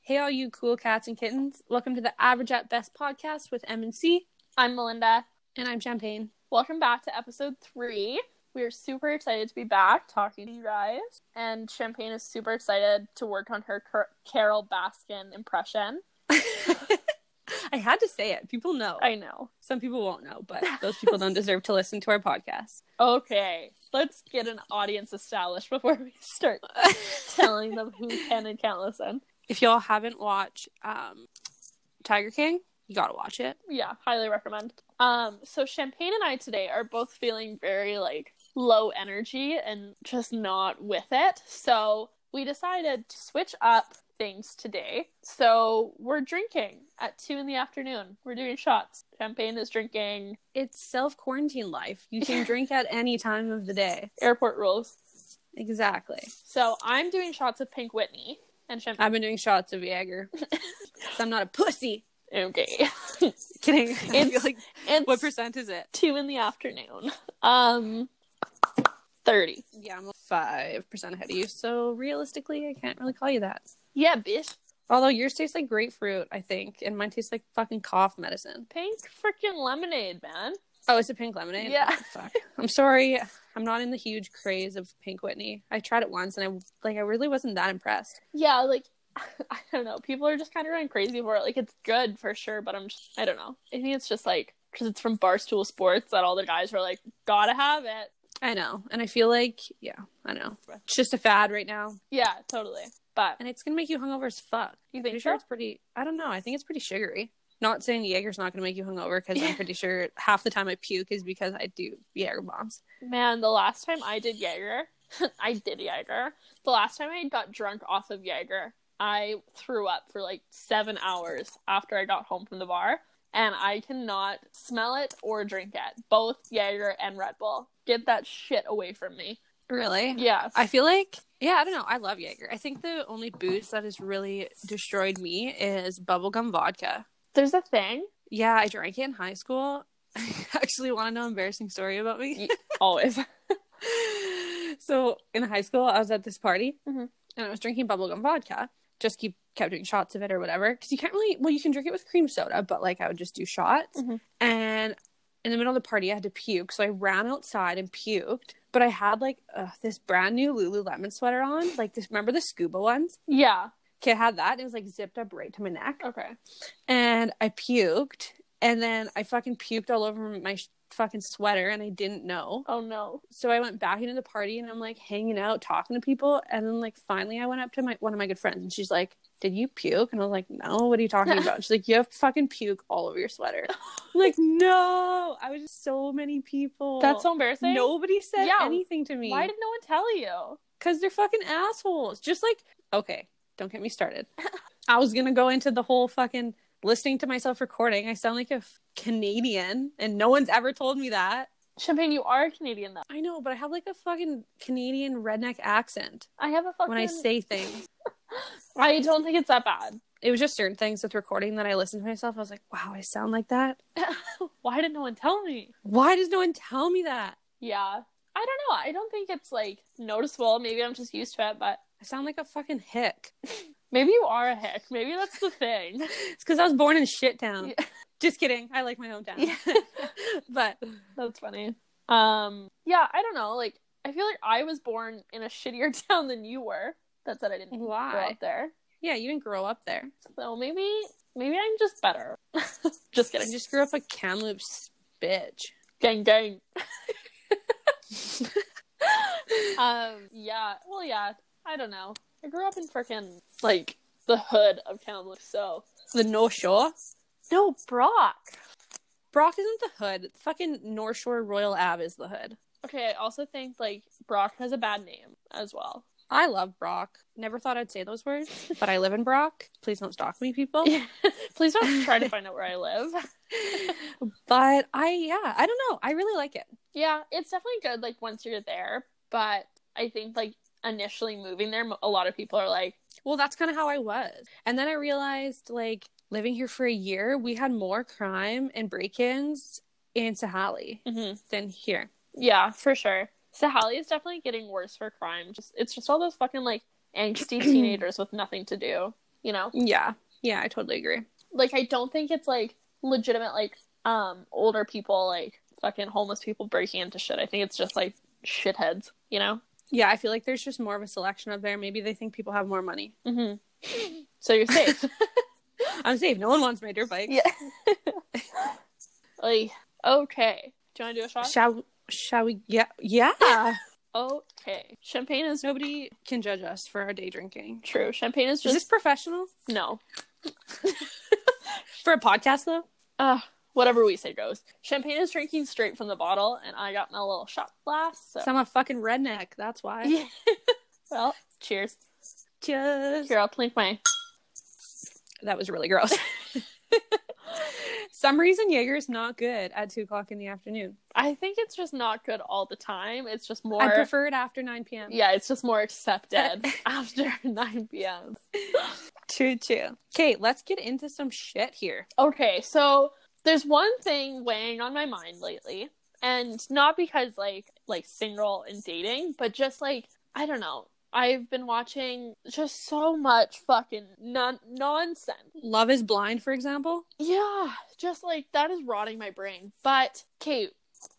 Hey, all you cool cats and kittens. Welcome to the Average at Best podcast with M and C. I'm Melinda. And I'm Champagne. Welcome back to episode three. We are super excited to be back talking to you guys. And Champagne is super excited to work on her Car- Carole Baskin impression. I had to say it. People know. I know. Some people won't know, but those people don't deserve to listen to our podcast. Okay, let's get an audience established before we start telling them who can and can't listen. If y'all haven't watched um, Tiger King, you gotta watch it. Yeah, highly recommend. Um, so Champagne and I today are both feeling very like low energy and just not with it. So we decided to switch up things today. So we're drinking at two in the afternoon. We're doing shots. Champagne is drinking It's self quarantine life. You can drink at any time of the day. airport rules. Exactly. So I'm doing shots of Pink Whitney and champagne. I've been doing shots of Jaeger. I'm not a pussy. okay. Kidding. It's- like it's what percent is it? two in the afternoon. Um, thirty. Yeah, I'm five percent ahead of you. So realistically, I can't really call you that. Yeah, bitch. Although yours tastes like grapefruit, I think, and mine tastes like fucking cough medicine. Pink freaking lemonade, man. Oh, it's a pink lemonade. Yeah. Oh, fuck. I'm sorry. I'm not in the huge craze of Pink Whitney. I tried it once, and I like I really wasn't that impressed. Yeah, like I don't know. People are just kind of going crazy for it. Like it's good for sure, but I'm just I don't know. I think it's just like because it's from Barstool Sports that all the guys are like, gotta have it. I know, and I feel like yeah, I don't know. It's just a fad right now, Yeah, totally. But and it's gonna make you hungover as fuck. you think? Pretty sure it's pretty. I don't know. I think it's pretty sugary. Not saying Jaeger's not gonna make you hungover because I'm pretty sure half the time I puke is because I do Jaeger bombs. Man, the last time I did Jaeger, I did Jaeger. The last time I got drunk off of Jaeger, I threw up for like seven hours after I got home from the bar. And I cannot smell it or drink it. Both Jaeger and Red Bull. Get that shit away from me. Really? Yeah. I feel like, yeah, I don't know. I love Jaeger. I think the only booze that has really destroyed me is bubblegum vodka. There's a thing. Yeah, I drank it in high school. I actually, want to know an embarrassing story about me? Always. so in high school, I was at this party Mhm. and I was drinking bubblegum vodka. Just keep kept doing shots of it or whatever because you can't really. Well, you can drink it with cream soda, but like I would just do shots. Mhm. And in the middle of the party, I had to puke, so I ran outside and puked. But I had like uh, this brand new Lululemon sweater on, like this. Remember the scuba ones? Yeah. Okay, I had that. It was like zipped up right to my neck, Okay. and I puked, and then I fucking puked all over my sh- fucking sweater, and I didn't know. Oh no. So I went back into the party, and I'm like hanging out, talking to people, and then like finally I went up to my one of my good friends, and she's like, "Did you puke?" And I was like, "No, what are you talking about?" She's like, "You have fucking puke all over your sweater." I'm like, no, I was just so many people. That's so embarrassing. Nobody said Yeah. anything to me. Why did no one tell you? Because they're fucking assholes. Just like, okay, don't get me started. I was gonna go into the whole fucking listening to myself recording. I sound like a Canadian, and no one's ever told me that. Champagne, you are Canadian though. I know, but I have like a fucking Canadian redneck accent I have a fucking. when I say things. I don't think it's that bad. It was just certain things with recording that I listened to myself. I was like, wow, I sound like that. Why did no one tell me? Why does no one tell me that? Yeah. I don't know. I don't think it's like noticeable. Maybe I'm just used to it, but I sound like a fucking hick. maybe you are a hick. Maybe that's the thing. It's because I was born in shit town. Yeah. Just kidding. I like my hometown. Yeah. but That's funny. Um, yeah, I don't know. Like, I feel like I was born in a shittier town than you were. That's that I didn't grow up there. yeah, you didn't grow up there. So maybe, maybe I'm just better. just I kidding. just grew up a Kamloops bitch. Gang, gang. um, yeah. Well, yeah. I don't know. I grew up in freaking like the hood of Kamloops, so The North Shore. no Brock. Brock isn't the hood. Fucking North Shore Royal Ave is the hood. Okay, I also think like Brock has a bad name as well. I love Brock. Never thought I'd say those words, but I live in Brock. Please don't stalk me, people. Please don't try to find out where I live. but I, yeah, I don't know. I really like it. Yeah, it's definitely good like once you're there, but I think like initially moving there, a lot of people are like, Well, that's kind of how I was. And then I realized, like, living here for a year, we had more crime and break ins in Sahali mm-hmm. than here. yeah, for sure. Sahali is definitely getting worse for crime. Just it's just all those fucking like angsty teenagers with nothing to do, you know? Yeah. Yeah, I totally agree. Like I don't think it's like legitimate like um older people like fucking homeless people breaking into shit. I think it's just like shitheads, you know? Yeah, I feel like there's just more of a selection up there. Maybe they think people have more money. Mm-hmm. So you're safe. I'm safe. No one wants my dirt bike. yeah. like, okay. Do you want to do a shot? Shall shall we? Yeah. Yeah. okay. Champagne is Nobody can judge us for our day drinking. true. Champagne is Is just this professional no. for a podcast though? Uh, whatever we say goes. Champagne is drinking straight from the bottle, and I got my little shot glass. So, 'Cause I'm a fucking redneck. That's why. yeah. well, cheers. Cheers. Here, I'll clink my. That was really gross. Some reason Jaeger's not good at two o'clock in the afternoon. I think it's just not good all the time. It's just more. I prefer it after nine p.m. yeah, it's just more accepted after 9 p.m. True, true. Okay, let's get into some shit here. Okay, so there's one thing weighing on my mind lately, and not because like like single and dating, but just like I don't know. I've been watching just so much fucking non- nonsense. Love is Blind, for example. Yeah, just like that is rotting my brain. But Kate,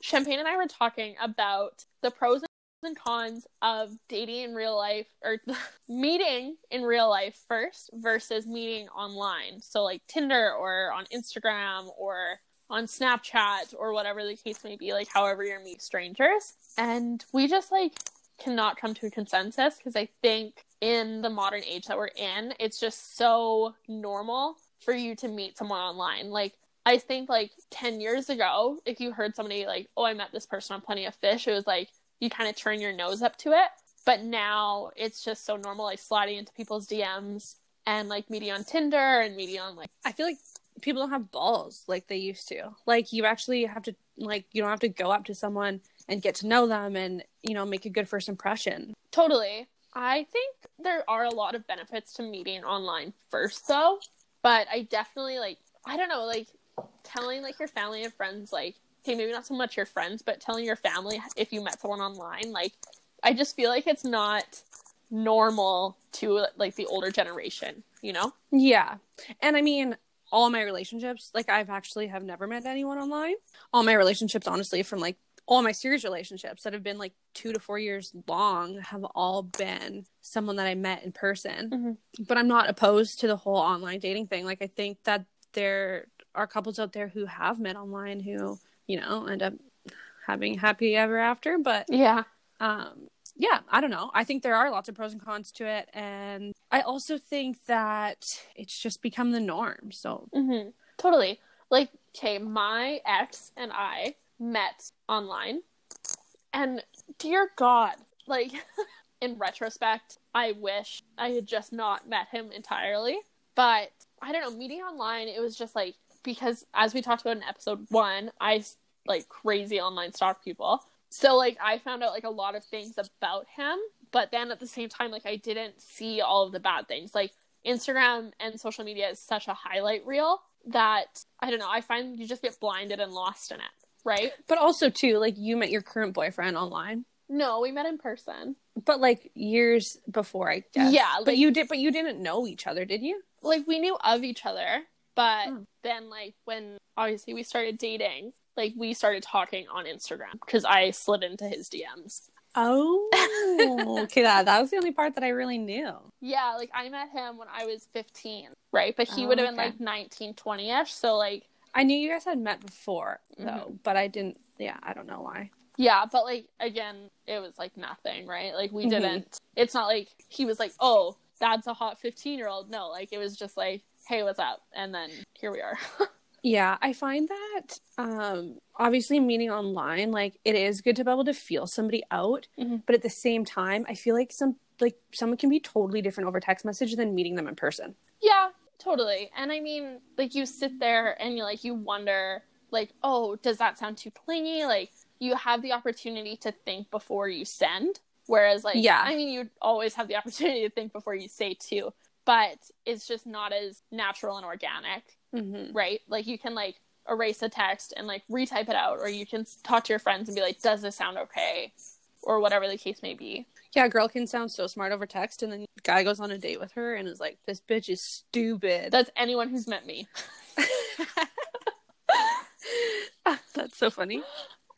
Champagne and I were talking about the pros and cons of dating in real life or meeting in real life first versus meeting online. So like Tinder or on Instagram or on Snapchat or whatever the case may be, like however you're meeting strangers. And we just like cannot come to a consensus because I think in the modern age that we're in, it's just so normal for you to meet someone online. Like I think like 10 years ago, if you heard somebody like, "Oh, I met this person on Plenty of Fish," it was like you kind of turn your nose up to it. But now it's just so normal like sliding into people's DMs and like meeting on Tinder and meeting on like I feel like people don't have balls like they used to. Like you actually have to like you don't have to go up to someone and get to know them and you know make a good first impression. Totally. I think there are a lot of benefits to meeting online first though, but I definitely like I don't know, like telling like your family and friends like okay, maybe not so much your friends, but telling your family if you met someone online, like I just feel like it's not normal to like the older generation, you know? Yeah. And I mean all my relationships, like I've actually have never met anyone online. All my relationships honestly from like all my serious relationships that have been like 2 to 4 years long have all been someone that I met in person. Mhm. But I'm not opposed to the whole online dating thing. Like I think that there are couples out there who have met online who, you know, end up having happy ever after, but Yeah. um yeah i don't know i think there are lots of pros and cons to it and i also think that it's just become the norm so hmm Totally. Like, okay, my ex and I met online, and dear God, like, in retrospect, I wish I had just not met him entirely. But I don't know, meeting online, it was just like, because as we talked about in episode one, I like crazy online stalk people. So, like, I found out like a lot of things about him, but then at the same time, like, I didn't see all of the bad things. Like, Instagram and social media is such a highlight reel that I don't know, I find you just get blinded and lost in it, right? but also too like you met your current boyfriend online No, we met in person. but like years before i guess Yeah, but you did but you didn't know each other did you Like we knew of each other, but Hmm. then like when obviously we started dating, like we started talking on Instagram because I slid into his DMs. oh okay that, that was the only part that i really knew Yeah, like I met him when I was 15, right? But he Oh, would have been like 19, 20ish, so like i knew you guys had met before though Mm-hmm. but i didn't yeah i don't know why Yeah, but like again, it was like nothing, right? Like we Mhm. didn't. It's not like he was like, "Oh, that's a hot fifteen-year-old." No, like it was just like, "Hey, what's up?" And then here we are. Yeah, I find that um obviously meeting online like it is good to be able to feel somebody out, Mhm. but at the same time I feel like some like someone can be totally different over text message than meeting them in person. yeah, totally. And I mean, like you sit there and you like you wonder, like, "Oh, does that sound too clingy?" Like you have the opportunity to think before you send, whereas like, Yeah. I mean, you always have the opportunity to think before you say too, but it's just not as natural and organic Mm-hmm. right? Like you can like erase a text and like retype it out, or you can talk to your friends and be like, "Does this sound okay?" or whatever the case may be. Yeah, girl can sound so smart over text, and then guy goes on a date with her and is like, "This bitch is stupid." That's anyone who's met me. That's so funny.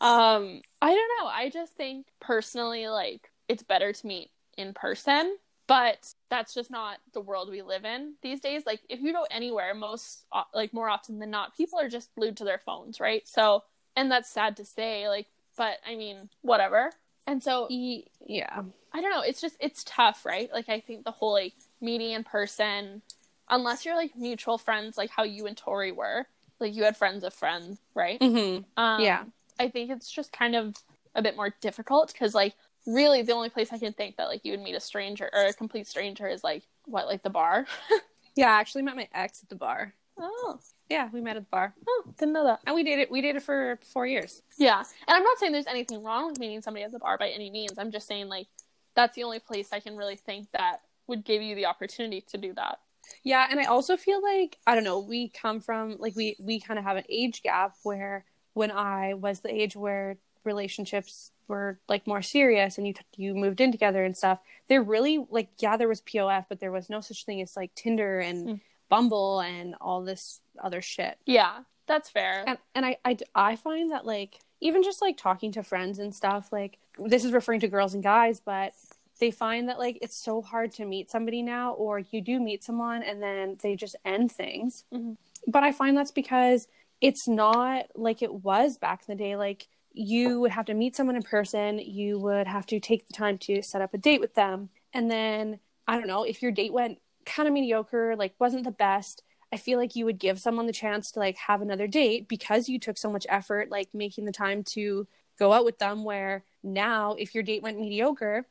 Um, I don't know. I just think personally, like, it's better to meet in person, but that's just not the world we live in these days. Like, if you go anywhere, most, uh, like, more often than not, people are just glued to their phones, right? So, and that's sad to say, like, but I mean, whatever. And so, yeah, I don't know. It's just, it's tough, right? Like, I think the whole, like, meeting in person, unless you're, like, mutual friends, like how you and Tori were, like, you had friends of friends, right? mm-hmm. Um, yeah, I think it's just kind of a bit more difficult because, like, really the only place I can think that like you would meet a stranger or a complete stranger is like what, like the bar. yeah. I actually met my ex at the bar. Oh, Yeah, we met at the bar, oh, didn't know that. and we dated. We dated for four years. Yeah, and I'm not saying there's anything wrong with meeting somebody at the bar by any means. I'm just saying like that's the only place I can really think that would give you the opportunity to do that. Yeah, and I also feel like I don't know. We come from like we we kind of have an age gap where when I was the age where relationships were like more serious and you you moved in together and stuff. They're really like yeah, there was POF, but there was no such thing as like Tinder and Mm. Bumble and all this other shit. Yeah, that's fair. And and I, I I find that like even just like talking to friends and stuff like this is referring to girls and guys, but they find that like it's so hard to meet somebody now or you do meet someone and then they just end things. Mhm. But I find that's because it's not like it was back in the day like you would have to meet someone in person, you would have to take the time to set up a date with them and then I don't know if your date went kind of mediocre, like wasn't the best, I feel like you would give someone the chance to like have another date because you took so much effort like making the time to go out with them where now if your date went mediocre,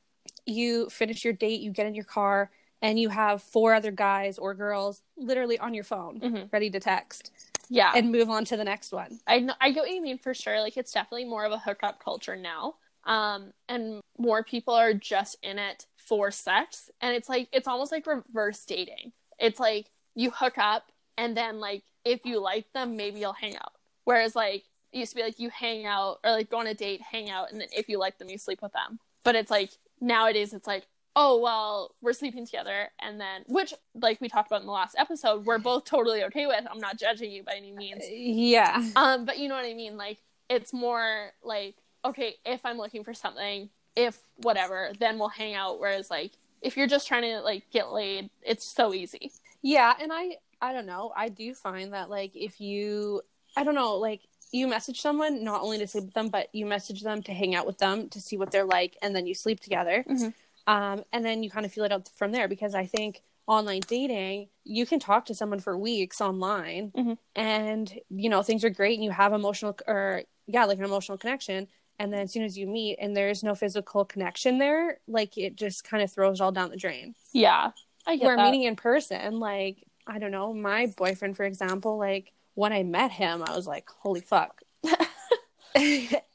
you finish your date, you get in your car and you have four other guys or girls literally on your phone Mhm. ready to text Yeah, and move on to the next one. I know, I get what you mean for sure. Like it's definitely more of a hookup culture now. Um, and more people are just in it for sex. And it's like it's almost like reverse dating. It's like you hook up and then like if you like them, maybe you'll hang out. Whereas like it used to be like you hang out or like go on a date, hang out, and then if you like them, you sleep with them. But it's like nowadays it's like oh well we're sleeping together and then which like we talked about in the last episode we're both totally okay with i'm not judging you by any means Yeah. um, but you know what I mean? Like it's more like, okay, if I'm looking for something, if whatever, then we'll hang out. Whereas like if you're just trying to like get laid, it's so easy. Yeah, and I I don't know. I do find that like if you I don't know, like you message someone not only to sleep with them, but you message them to hang out with them to see what they're like, and then you sleep together. Mhm. Um, and then you kind of feel it out from there because I think online dating, you can talk to someone for weeks online, Mhm. and you know things are great, and you have emotional or yeah, like an emotional connection. And then as soon as you meet and there's no physical connection there, like it just kind of throws it all down the drain Yeah, I get we're that. meeting in person like i don't know my boyfriend for example like when i met him i was like holy fuck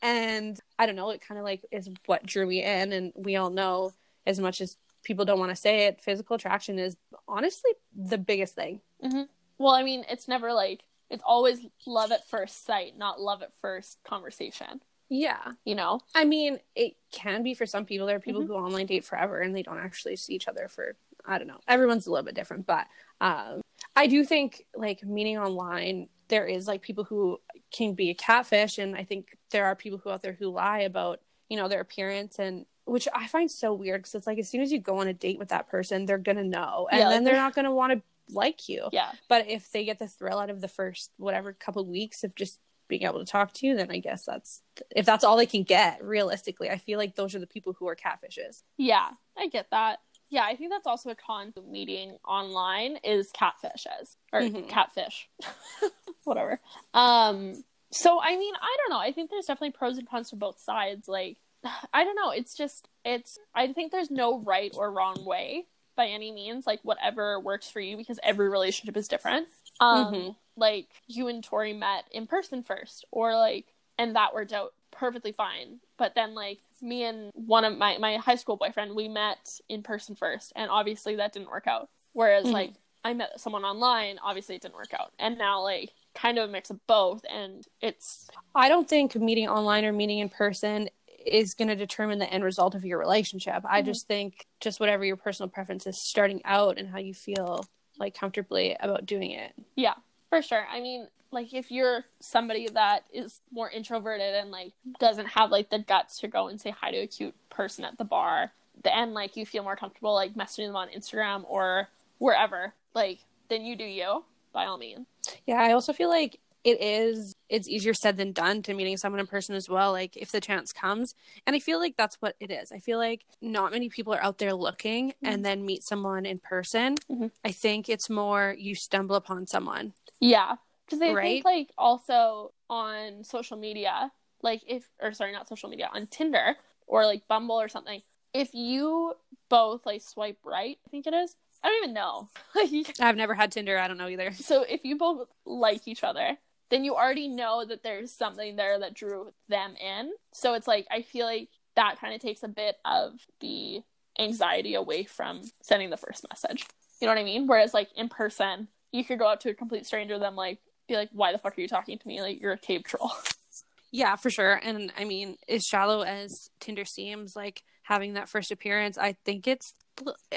and i don't know it kind of like is what drew me in and we all know as much as people don't want to say it physical attraction is honestly the biggest thing mm-hmm. well, I mean, it's never like it's always love at first sight, not love at first conversation. Yeah You know? i mean it can be for some people there are people Mhm. who online date forever and they don't actually see each other for i don't know everyone's a little bit different but um i do think like meeting online there is like people who can be a catfish and i think there are people who out there who lie about you know their appearance and which i find so weird because it's like as soon as you go on a date with that person they're gonna know and Yeah, then like- they're not gonna want to like you Yeah. but if they get the thrill out of the first whatever couple weeks of just being able to talk to you then i guess that's if that's all they can get realistically i feel like those are the people who are catfishes Yeah, I get that. Yeah, I think that's also a con to meeting online is catfishes or Mhm. catfish, whatever. Um, so I mean, I don't know. I think there's definitely pros and cons to both sides. Like, I don't know. It's just, it's. I think there's no right or wrong way by any means. Like, whatever works for you because every relationship is different. Um, Mhm. Like you and Tori met in person first, or like, and that worked out perfectly fine. But then like me and one of my my high school boyfriend, we met in person first, and obviously that didn't work out. Whereas Mhm. like I met someone online, obviously it didn't work out, and now like kind of a mix of both, and it's i don't think meeting online or meeting in person is going to determine the end result of your relationship. I Mhm. just think just whatever your personal preference is starting out and how you feel like comfortably about doing it. Yeah, for sure. I mean, like if you're somebody that is more introverted and like doesn't have like the guts to go and say hi to a cute person at the bar, and like you feel more comfortable like messaging them on Instagram or wherever, like then you do you by all means. Yeah, I also feel like it is it's easier said than done to meeting someone in person as well like if the chance comes and i feel like that's what it is i feel like not many people are out there looking and then meet someone in person Mhm. i think it's more you stumble upon someone Yeah, because I Right? think like also on social media, like if or sorry, not social media, on Tinder or like Bumble or something, if you both like swipe right, I think it is. I don't even know. I've never had tinder i don't know either So if you both like each other, then you already know that there's something there that drew them in. So it's like I feel like that kind of takes a bit of the anxiety away from sending the first message. You know what I mean? Whereas like in person, you could go up to a complete stranger, then like be like, "Why the fuck are you talking to me? Like you're a cave troll." yeah for sure and i mean as shallow as tinder seems like having that first appearance i think it's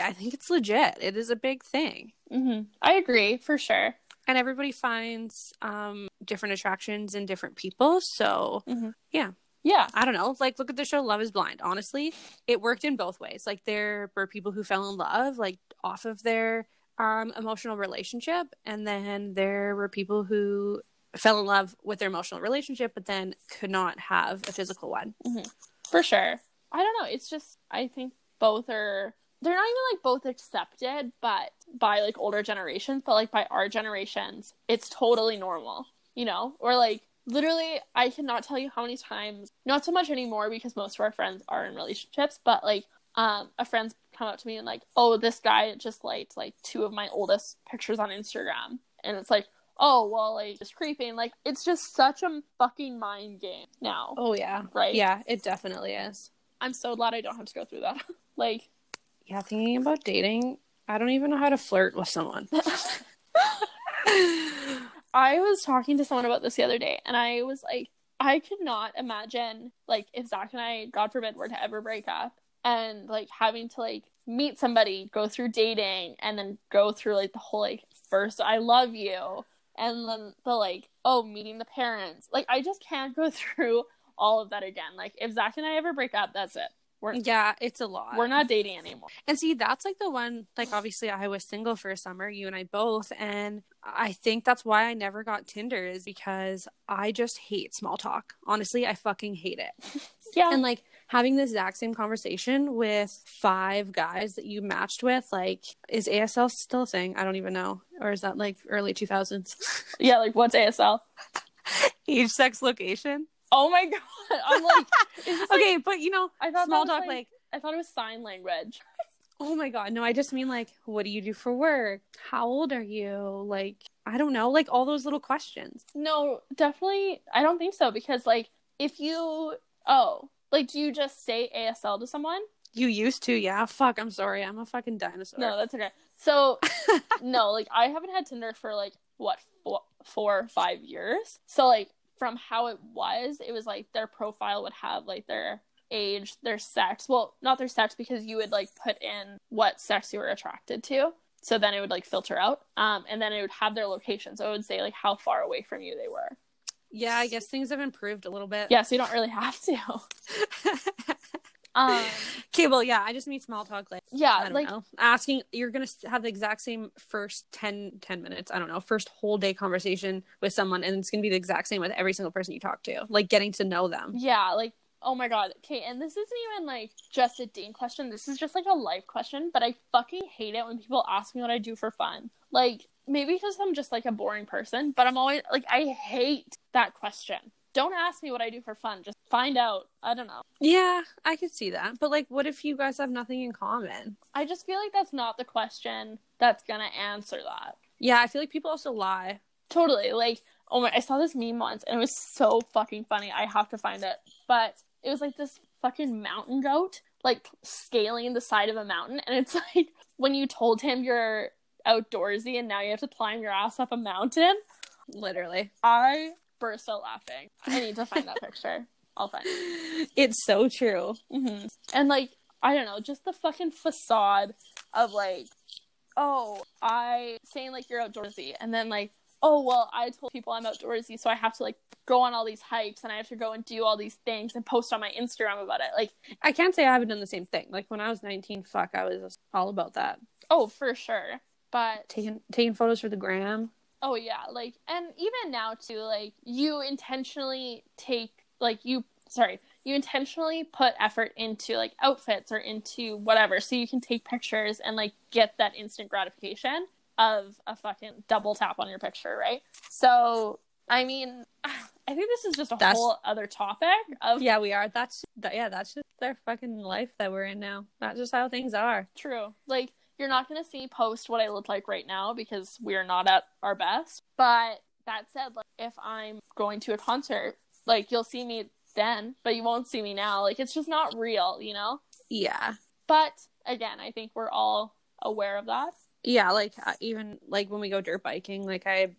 i think it's legit it is a big thing hmm I agree for sure. And everybody finds um different attractions in different people so Yeah, yeah I don't know. Like, look at the show Love is Blind. Honestly, it worked in both ways. Like, there were people who fell in love, like, off of their um, emotional relationship. And then there were people who fell in love with their emotional relationship, but then could not have a physical one. for sure. I don't know. It's just I think both are they're not even like both accepted, but by like older generations, but like by our generations, it's totally normal, you know? Or like literally, I cannot tell you how many times, not so much anymore because most of our friends are in relationships, but like um a friend's come up to me and like, oh, this guy just liked like two of my oldest pictures on Instagram, and it's like. Oh well, like just creeping. Like it's just such a fucking mind game now, Oh, yeah. right? Yeah, it definitely is. I'm so glad I don't have to go through that. like, Yeah, thinking about dating, I don't even know how to flirt with someone. I was talking to someone about this the other day, and I was like, I could not imagine, like, if Zach and I, God forbid, were to ever break up and, like, having to, like, meet somebody, go through dating, and then go through, like, the whole, like, first, I love you, and then the, like, oh, meeting the parents. Like, I just can't go through all of that again. Like, if Zach and I ever break up, that's it. We're, yeah, it's a lot. we're not dating anymore. And see, that's like the one, like, obviously, I was single for a summer, you and I both. And I think that's why I never got Tinder, is because I just hate small talk. Honestly, I fucking hate it. Yeah. And like having the exact same conversation with five guys that you matched with, like, is ASL still a thing? I don't even know. Or is that like early 2000s? yeah, like, what's ASL? Age, sex, location? Oh my god! I'm like, this like- Okay, but you know, I thought small talk, like, like, I thought it was sign language. Oh my god, no, I just mean like what do you do for work? How old are you? Like I don't know, like all those little questions. No, definitely. I don't think so because, like, if you oh, like, do you just say ASL to someone? You used to, yeah. Fuck, I'm sorry. I'm a fucking dinosaur. No, that's okay. So no, like, I haven't had Tinder for like what four, four or five years. So like, from how it was, it was like their profile would have like their age, their sex. Well, not their sex because you would like put in what sex you were attracted to. So then it would like filter out. Um, and then it would have their location. So it would say like how far away from you they were. yeah, I guess things have improved a little bit. Yeah, so you don't really have to. Um, okay, well, yeah, I just mean small talk. Like, I yeah, don't like know. Asking, you're to have the exact same first 10, 10 minutes, I don't know, first whole day conversation with someone, and it's to be the exact same with every single person you talk to. Like, getting to know them. yeah, like oh my god. Okay, and this isn't even like just a dating question. This is just like a life question. But I fucking hate it when people ask me what I do for fun. Like maybe because I'm just like a boring person, but I'm always like I hate that question. Don't ask me what I do for fun. Just find out. I don't know. Yeah, I could see that. But, like, what if you guys have nothing in common? I just feel like that's not the question that's gonna answer that. Yeah, I feel like people also lie. Totally. Like, oh my, I saw this meme once and it was so fucking funny. I have to find it. But it was like this fucking mountain goat, like scaling the side of a mountain. And it's like when you told him you're outdoorsy and now you have to climb your ass up a mountain. Literally. I burst out laughing. I need to find that picture. I'll find it. It's so true. hmm And like, I don't know, just the fucking facade of like, oh, I saying like you're outdoorsy, and then like, oh well, I told people I'm outdoorsy, so I have to like go on all these hikes and I have to go and do all these things and post on my Instagram about it. Like, I can't say I haven't done the same thing. Like when I was 19, fuck, I was all about that. oh, for sure. But Taking taking photos for the gram. Oh yeah, like and even now too, like you intentionally take like you sorry, you intentionally put effort into like outfits or into whatever so you can take pictures and like get that instant gratification of a fucking double tap on your picture, right? So I mean I think this is just a That's- whole other topic of Yeah, we are. That's that, yeah, that's just their fucking life that we're in now. That's just how things are. True. Like you're not gonna see me post what I look like right now because we're not at our best. But that said, like if I'm going to a concert, like you'll see me then, but you won't see me now. Like it's just not real, you know? Yeah. But again, I think we're all aware of that. Yeah, like uh, even like when we go dirt biking, like I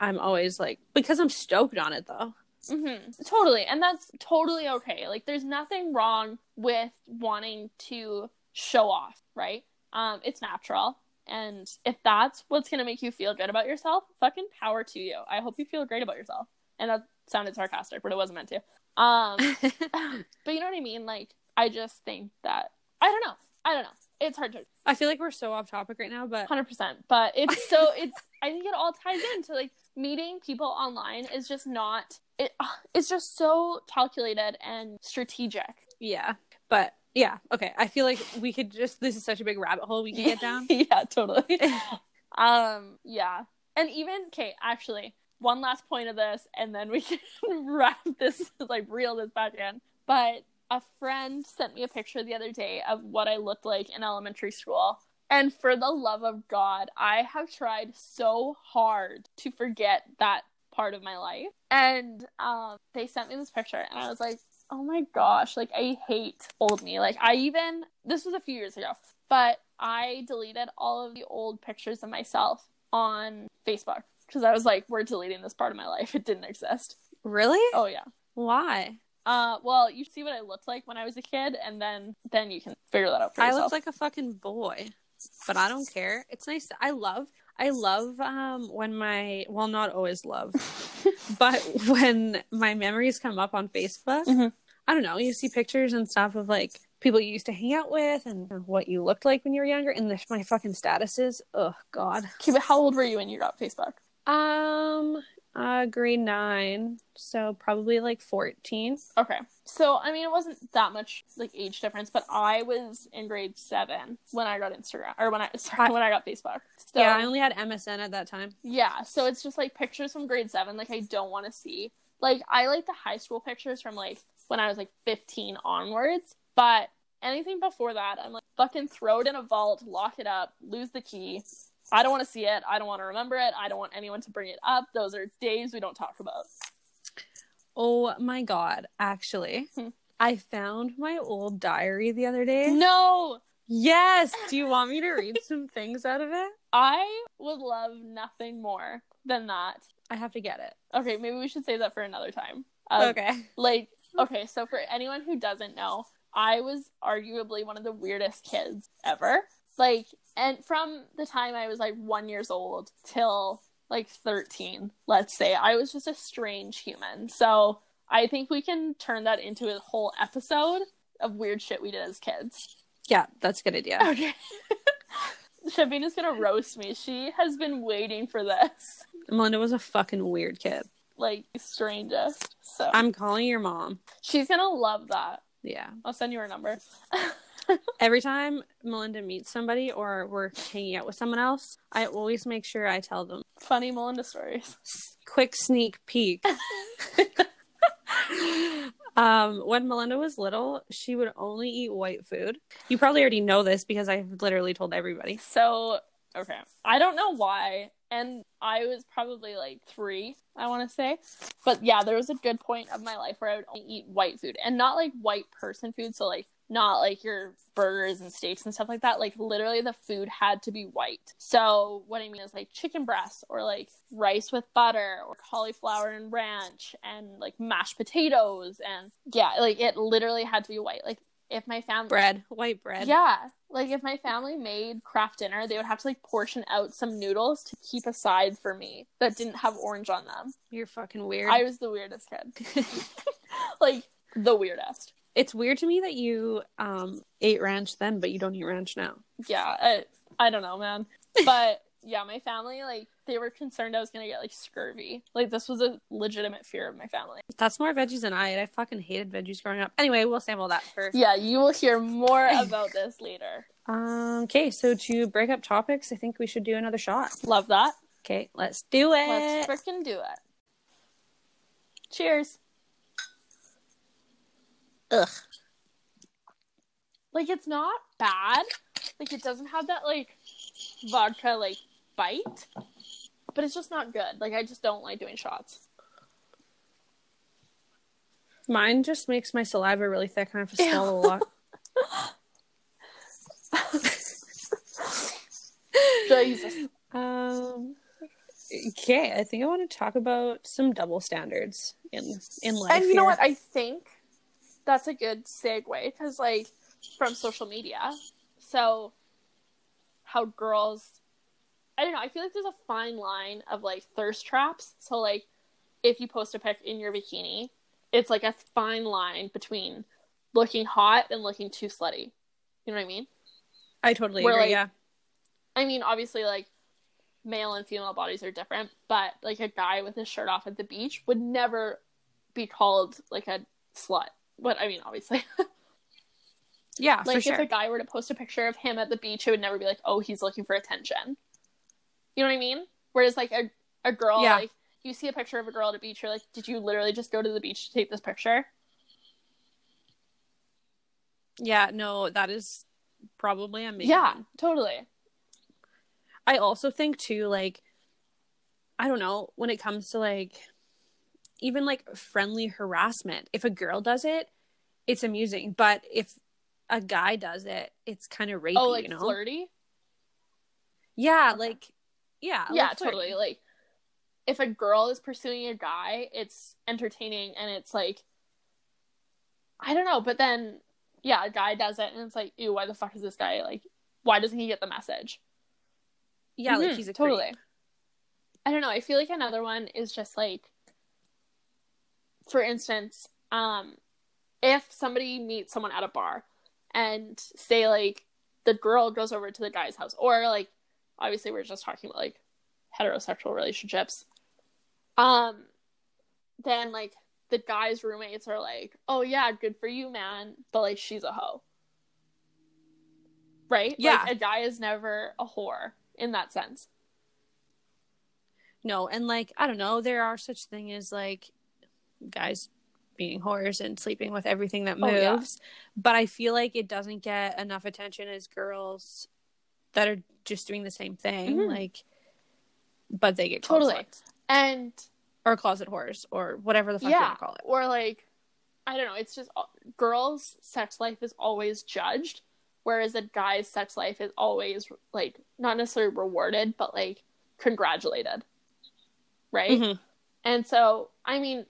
I'm always like because I'm stoked on it though. hmm Totally. And that's totally okay. Like there's nothing wrong with wanting to show off, right? Um, it's natural. And if that's what's gonna make you feel good about yourself, fucking power to you. I hope you feel great about yourself. And that sounded sarcastic, but it wasn't meant to. Um but you know what I mean? Like I just think that I don't know. I don't know. It's hard to I feel like we're so off topic right now, but hundred percent. But it's so it's I think it all ties into like meeting people online is just not it it's just so calculated and strategic. yeah. But yeah, okay. I feel like we could just this is such a big rabbit hole we can get down. yeah, totally. um yeah. And even okay, actually, one last point of this and then we can wrap this like reel this back in. But a friend sent me a picture the other day of what I looked like in elementary school. And for the love of God, I have tried so hard to forget that part of my life. And um, they sent me this picture, and I was like, oh my gosh, like I hate old me. Like, I even, this was a few years ago, but I deleted all of the old pictures of myself on Facebook because I was like, we're deleting this part of my life. It didn't exist. Really? Oh, yeah. Why? Uh, well, you see what I looked like when I was a kid, and then then you can figure that out for I yourself. look like a fucking boy, but I don't care. It's nice. I love. I love um when my well not always love, but when my memories come up on Facebook. Mhm. I don't know. You see pictures and stuff of like people you used to hang out with and what you looked like when you were younger, and the, my fucking statuses. Oh God. Okay, but how old were you when you got Facebook? Um, uh, grade nine, so probably like fourteen. Okay. So, I mean, it wasn't that much like age difference, but I was in grade seven when I got Instagram, or when I sorry, when I got Facebook. So, yeah, I only had MSN at that time. yeah. So it's just like pictures from grade seven. Like I don't want to see. Like I like the high school pictures from like when I was like fifteen onwards, but anything before that, I'm like fucking throw it in a vault, lock it up, lose the key. I don't want to see it. I don't want to remember it. I don't want anyone to bring it up. Those are days we don't talk about. Oh my god, actually. Hmm. I found my old diary the other day. No, Yes. Do you want me to read some things out of it? I would love nothing more than that. I have to get it. Okay, maybe we should save that for another time. Um, okay. Like, okay, so for anyone who doesn't know, I was arguably one of the weirdest kids ever. Like, and from the time I was like one years old till like 13, let's say, I was just a strange human. So I think we can turn that into a whole episode of weird shit we did as kids. Yeah, that's a good idea. Okay. Shabina's gonna roast me. She has been waiting for this. Melinda was a fucking weird kid. Like, strangest. So I'm calling your mom. she's gonna love that. Yeah. I'll send you her number. Every time Melinda meets somebody or we're hanging out with someone else, I always make sure I tell them Funny Melinda stories. quick sneak peek. um, when Melinda was little, she would only eat white food. You probably already know this because I've literally told everybody. So, okay. I don't know why. And I was probably like three, I want to say. But yeah, there was a good point of my life where I would only eat white food and not like white person food. So, like not like your burgers and steaks and stuff like that. Like literally the food had to be white. So what I mean is like chicken breast or like rice with butter or cauliflower and ranch and like mashed potatoes and yeah, like it literally had to be white. Like if my family bread, white bread. Yeah. Like if my family made Kraft Dinner, they would have to like portion out some noodles to keep aside for me that didn't have orange on them. You're fucking weird. I was the weirdest kid. like the weirdest. It's weird to me that you um ate ranch then, but you don't eat ranch now. Yeah, I, I don't know, man. But yeah, my family like they were concerned I was gonna get like scurvy. Like this was a legitimate fear of my family. That's more veggies than I ate. I fucking hated veggies growing up. Anyway, we'll sample that first. Yeah, you will hear more about this later. Um. Okay, so to break up topics, I think we should do another shot. Love that. Okay, let's do it. Let's freaking do it. Cheers. Ugh. Like it's not bad. Like it doesn't have that like vodka like bite, but it's just not good. Like I just don't like doing shots. Mine just makes my saliva really thick and I have to swallow a lot. Jesus. Um. Okay, I think I want to talk about some double standards in in life. And you know what? I think that's a good segue because, like, from social media. So, how girls, I don't know, I feel like there's a fine line of like thirst traps. So, like, if you post a pic in your bikini, it's like a fine line between looking hot and looking too slutty. You know what I mean? I totally We're agree. like- yeah. I mean, obviously, like, male and female bodies are different, but like a guy with his shirt off at the beach would never be called like a slut. But I mean, obviously, Yeah, like for sure. if a guy were to post a picture of him at the beach, it would never be like, oh, he's looking for attention. You know what I mean? Whereas like a a girl, Yeah. like you see a picture of a girl at a beach, you're like, did you literally just go to the beach to take this picture? Yeah, no, that is probably amazing. Yeah, totally. I also think too, like, I don't know, when it comes to like even like friendly harassment, if a girl does it, it's amusing. But if a guy does it, it's kind of rapey, oh, like you know? flirty. Yeah, like yeah, yeah, like totally. Like if a girl is pursuing a guy, it's entertaining and it's like I don't know, but then yeah, a guy does it and it's like, ew, why the fuck is this guy like why doesn't he get the message? Yeah, like Mhm, he's a totally. creep. I don't know. I feel like another one is just like for instance, um if somebody meets someone at a bar and say like the girl goes over to the guy's house or like obviously we're just talking about like heterosexual relationships um then like the guy's roommates are like oh yeah good for you man but like she's a hoe right Yeah. like a guy is never a whore in that sense No, and like I don't know, there are such thing as like guys being whores and sleeping with everything that Oh, yeah. moves. But I feel like it doesn't get enough attention as girls that are just doing the same thing. Mhm. Like but they get Totally. sluts. and or closet whores or whatever the fuck you want to call it. or like i don't know it's just girls sex life is always judged whereas a guy's sex life is always like not necessarily rewarded but like congratulated right Mhm. and so i mean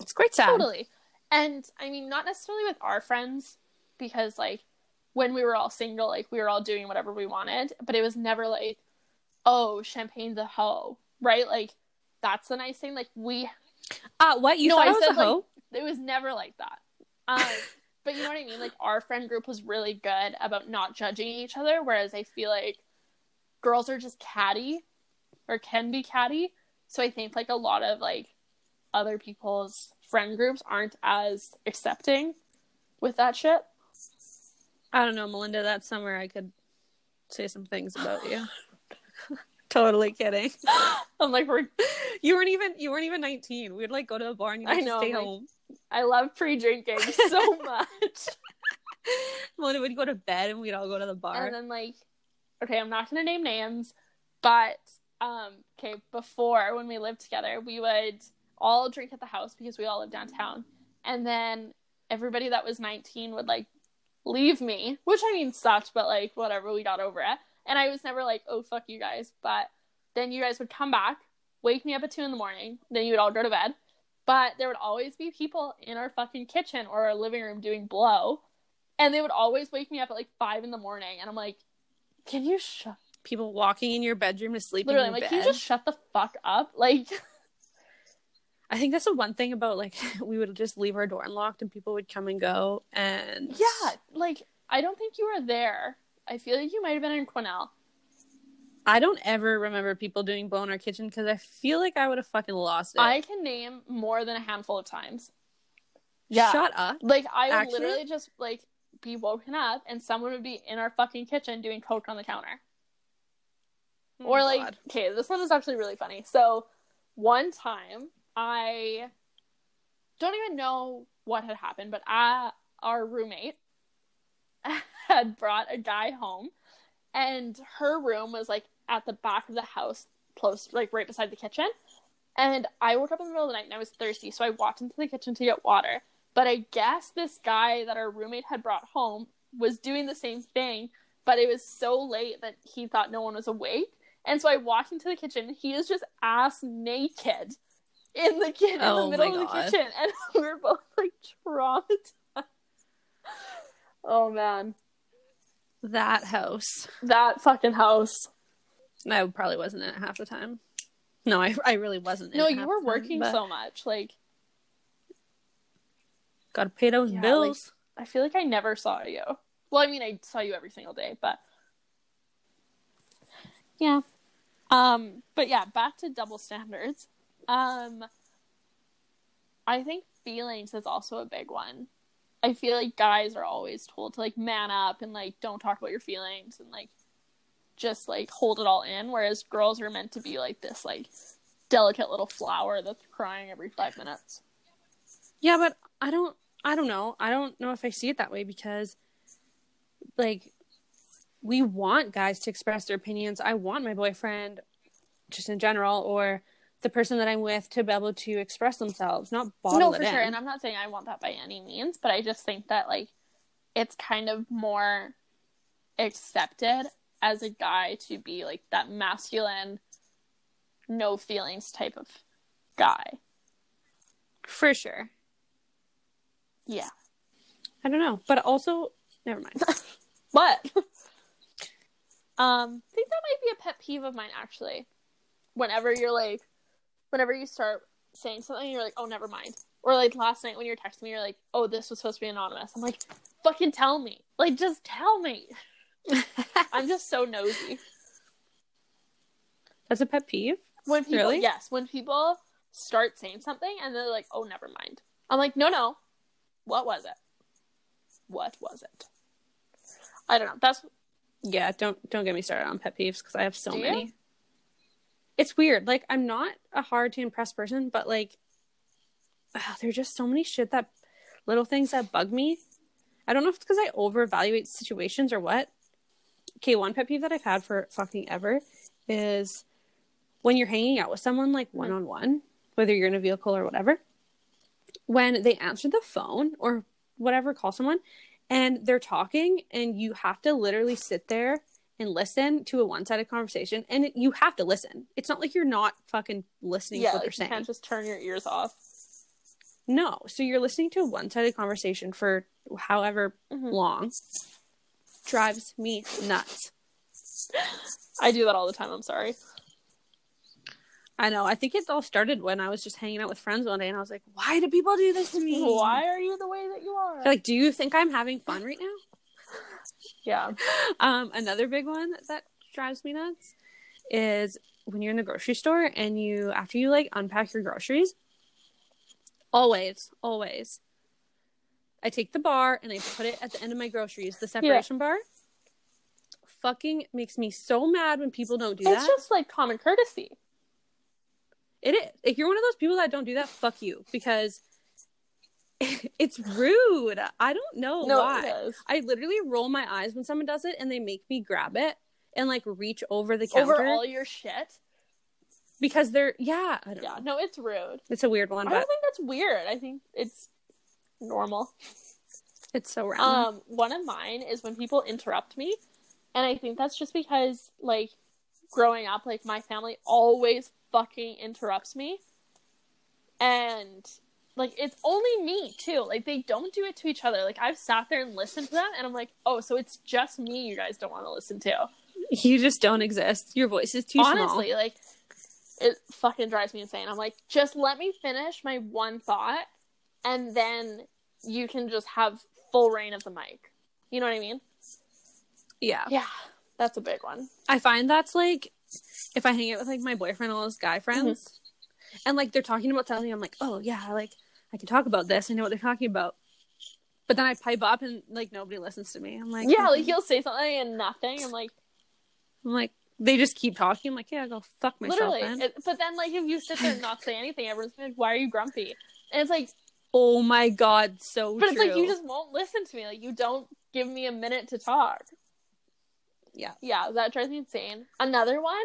It's quite sad. totally and i mean not necessarily with our friends because like when we were all single like we were all doing whatever we wanted but it was never like oh champagne's a hoe right like that's the nice thing like we Uh what you No, thought I was said, a hoe? like, it was never like that. Um, but you know what I mean? Like our friend group was really good about not judging each other, whereas I feel like girls are just catty or can be catty. So I think like a lot of like other people's friend groups aren't as accepting with that shit. I don't know, Melinda, that's somewhere I could say some things about you. totally kidding. I'm like, we're You weren't even you weren't even 19. We'd like go to the bar and you I know, stay like- home. I love pre-drinking so much. Melinda would go to bed and we'd all go to the bar. And then like, okay, I'm not gonna name names, but um, okay, before when we lived together, we would all drink at the house because we all lived downtown, and then everybody that was 19 would like leave me, which I mean sucked, but like whatever, we got over it. And I was never like, oh fuck you guys. But then you guys would come back, wake me up at two in the morning, then you would all go to bed. But there would always be people in our fucking kitchen or our living room doing blow. And they would always wake me up at like five in the morning. And I'm like, can you shut People walking in your bedroom to sleep literally in I'm like, bed. can you just shut the fuck up? Like I think that's the one thing about like we would just leave our door unlocked and people would come and go and Yeah, like I don't think you were there. I feel like you might have been in Quinnell. I don't ever remember people doing blow in our kitchen because I feel like I would have fucking lost it. I can name more than a handful of times. Yeah. Shut up. Like I would Actually? literally just like be woken up and someone would be in our fucking kitchen doing coke on the counter. Oh or Oh, like God. okay, this one is actually really funny. So one time I don't even know what had happened, but I, our roommate had brought a guy home and her room was like at the back of the house, close like right beside the kitchen. And I woke up in the middle of the night and I was thirsty, so I walked into the kitchen to get water. But I guess this guy that our roommate had brought home was doing the same thing, but it was so late that he thought no one was awake. And so I walked into the kitchen. He is just ass naked in the kitchen, in Oh the middle of the kitchen, and we were both like traumatized. Oh man, that house. that fucking house. I probably wasn't in it half the time. No, I, I really wasn't. In No, it you half were time, working but so much. Like Gotta pay those Yeah, bills. I feel like I never saw you. Well, I mean, I saw you every single day, but yeah. Um, but yeah, back to double standards. Um, I think feelings is also a big one. I feel like guys are always told to like man up and like don't talk about your feelings and like just like hold it all in, whereas girls are meant to be like this like delicate little flower that's crying every five minutes. Yeah, but I don't I don't know. I don't know if I see it that way because like we want guys to express their opinions. I want my boyfriend just in general or the person that I'm with to be able to express themselves, not bottle no, for in. sure. And I'm not saying I want that by any means, but I just think that like it's kind of more accepted as a guy to be like that masculine, no feelings type of guy. For sure. Yeah. I don't know. But also never mind. What? um, I think that might be a pet peeve of mine actually. Whenever you're like, whenever you start saying something, you're like, oh, never mind. Or like last night when you were texting me, you're like, oh, this was supposed to be anonymous. I'm like, fucking tell me. Like, just tell me. I'm just so nosy. That's a pet peeve. When people, Really? yes, when people start saying something and they're like, oh, never mind. I'm like, no, no. What was it? What was it? I don't know. That's Yeah, don't don't get me started on pet peeves because I have so Do you? It's weird. Like I'm not a hard to impress person, but like ah, there's just so many shit that little things that bug me. I don't know if it's because I overevaluate situations or what. Okay, one pet peeve that I've had for fucking ever is when you're hanging out with someone like one on one, whether you're in a vehicle or whatever, when they answer the phone or whatever, call someone, and they're talking, and you have to literally sit there and listen to a one sided conversation, and it, you have to listen. It's not like you're not fucking listening yeah. to what Like, they're you saying. You can't just turn your ears off. No. So you're listening to a one sided conversation for however Mhm. long. Drives me nuts. I do that all the time. I'm sorry. I know. I think it all started when I was just hanging out with friends one day and I was like, why do people do this to me? Why are you the way that you are? They're like, do you think I'm having fun right now? Yeah. Um, another big one that drives me nuts is when you're in the grocery store and you, after you like unpack your groceries, always, always, I take the bar and I put it at the end of my groceries, the separation bar. Fucking makes me so mad when people don't do It's that. It's just like common courtesy. It is. If you're one of those people that don't do that, fuck you because it's rude. I don't know No, why. I literally roll my eyes when someone does it and they make me grab it and like reach over the counter Over all your shit. because they're yeah, Yeah. know. No, it's rude. It's a weird one, I but don't think that's weird. I think it's normal. It's so random. Um, one of mine is when people interrupt me, and I think that's just because like growing up, like my family always fucking interrupts me, and like it's only me too. Like they don't do it to each other. Like I've sat there and listened to them, and I'm like, oh, so it's just me you guys don't want to listen to. you just don't exist. Your voice is too Honestly, small. like it fucking drives me insane. I'm like, just let me finish my one thought, and then you can just have full reign of the mic. You know what I mean? Yeah. Yeah, that's a big one. I find that's like if I hang out with like my boyfriend and all his guy friends mm-hmm. and like they're talking about something, I'm like, oh yeah, like I can talk about this. I know what they're talking about. But then I pipe up and like nobody listens to me. I'm like, Yeah, like he'll say something and nothing. I'm like, I'm like, they just keep talking. I'm like, yeah, go fuck myself. literally. man. It, but then, like, if you sit there and not say anything, everyone's like, "Why are you grumpy?" And it's like, oh my god, so but it's like you just won't listen to me. Like, you don't give me a minute to talk. Yeah. yeah, that drives me insane. Another one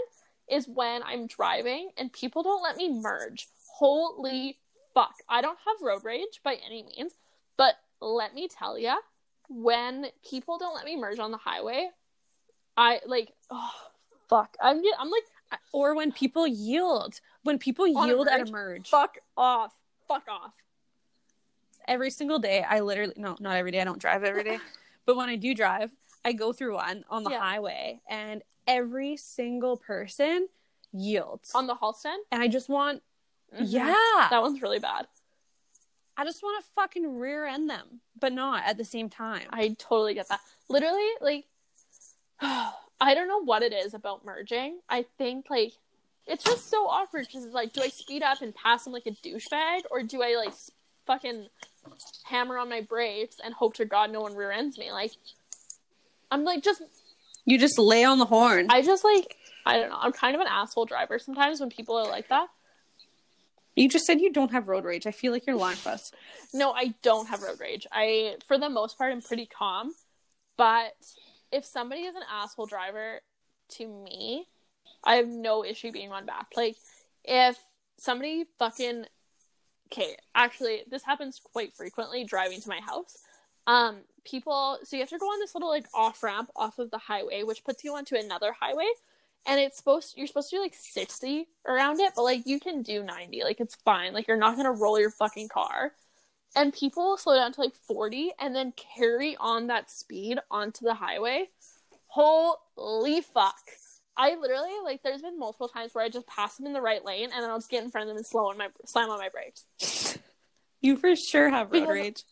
is when I'm driving and people don't let me merge. Holy fuck! I don't have road rage by any means, but let me tell ya, when people don't let me merge on the highway, I like, oh fuck! I'm I'm like, or when people yield. When people yield at a merge. fuck off, fuck off. every single day i literally no not every day i don't drive every day but when i do drive i go through one on the Yeah. highway and every single person yields On the Halston, and i just want Mhm. yeah that one's really bad. i just want to fucking rear end them but not at the same time I totally get that. Literally, like, I don't know what it is about merging. I think like it's just so awkward because it's like, do I speed up and pass him like a douchebag, or do I like fucking hammer on my brakes and hope to God no one rear ends me? Like, I'm like just you just lay on the horn I just like I don't know. I'm kind of an asshole driver sometimes when people are like that. You just said you don't have road rage i feel like you're lying to us No, I don't have road rage. I, for the most part, I'm pretty calm. But if somebody is an asshole driver to me, I have no issue being on back. Like, if somebody fucking. Okay, actually, this happens quite frequently driving to my house. Um, people, so you have to go on this little like off ramp off of the highway, which puts you onto another highway, and it's supposed you're supposed to do like sixty around it, but like you can do ninety, like it's fine. Like you're not gonna roll your fucking car. And people slow down to like 40 and then carry on that speed onto the highway. Holy fuck. I literally like there's been multiple times where i just pass them in the right lane and then i'll just get in front of them and slow on my slam on my brakes. You for sure have road Because- rage.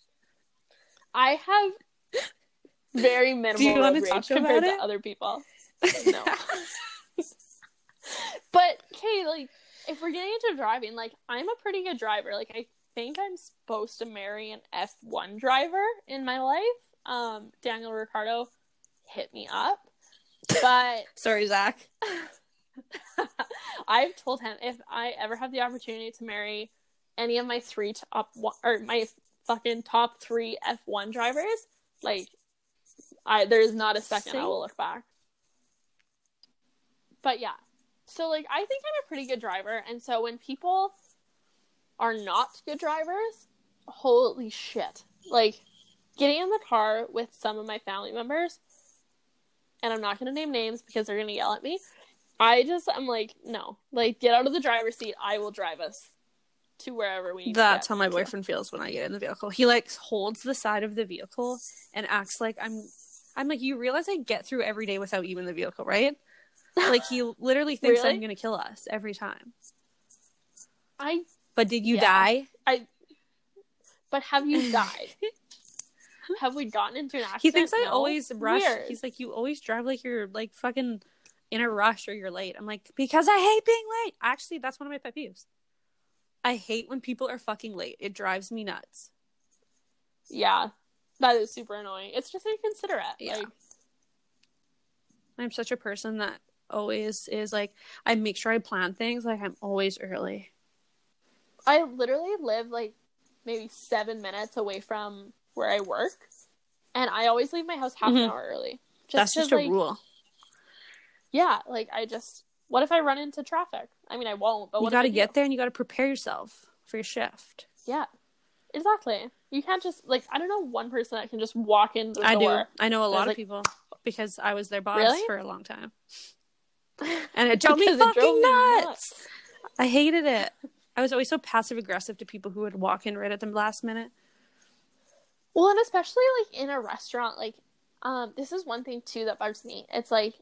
I have very minimal Do you road rage talk compared about to other people. No but okay like if we're getting into driving like i'm a pretty good driver. Like i think i'm supposed to marry an f1 driver in my life. Um daniel ricciardo hit me up. But sorry zach. I've told him if i ever have the opportunity to marry any of my three top one or my fucking top three f1 drivers like i there's not a second i will look back. But yeah so like i think i'm a pretty good driver. And so when people are not good drivers holy shit. Like getting in the car with some of my family members and i'm not going to name names because they're going to yell at me i just i'm like no. Like get out of the driver's seat. I will drive us to wherever we need That's how my boyfriend feels when I get in the vehicle. He like holds the side of the vehicle and acts like I'm I'm like, you realize I get through every day without you in the vehicle, right? Like he literally thinks Really? I'm gonna kill us every time. i But did you Yeah. die? I. But have you died have we gotten into an accident He thinks I No. always rush. Weird. He's like, you always drive like you're like fucking in a rush or you're late. I'm like, because I hate being late. Actually, that's one of my pet peeves. I hate when people are fucking late. It drives me nuts. yeah that is super annoying it's just inconsiderate Yeah. like I'm such a person that always is like, I make sure I plan things. Like I'm always early. I literally live like maybe seven minutes away from where I work, and I always leave my house half Mhm. an hour early. That's 'cause, just a like, rule. Yeah, like I just. What if I run into traffic? I mean, I won't. But You got to get there and you got to prepare yourself for your shift. Yeah, Exactly. You can't just like I don't know one person that can just walk in the I do. door. I know a lot like- of people because I was their boss Really? for a long time. And it drove me it fucking drove me nuts. I hated it. I was always so passive aggressive to people who would walk in right at the last minute. Well, and especially like in a restaurant, like um, this is one thing too that bugs me. It's like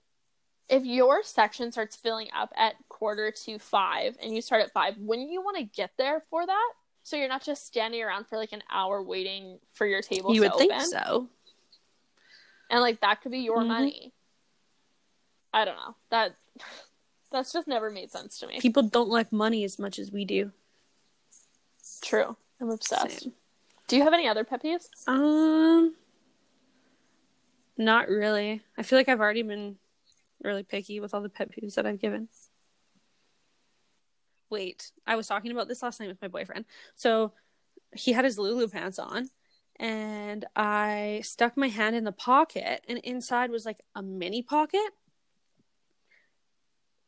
if your section starts filling up at quarter to five and you start at five, wouldn't you want to get there for that? So you're not just standing around for like an hour waiting for your table you to would think open. so. and like that could be your Mhm. money. I don't know. That that's just never made sense to me. People don't like money as much as we do. True. I'm obsessed. Same. Do you have any other pet peeves? Um, not really. I feel like I've already been really picky with all the pet peeves that I've given. Wait, I was talking about this last night with my boyfriend. So he had his Lulu pants on, and I stuck my hand in the pocket, and inside was like a mini pocket.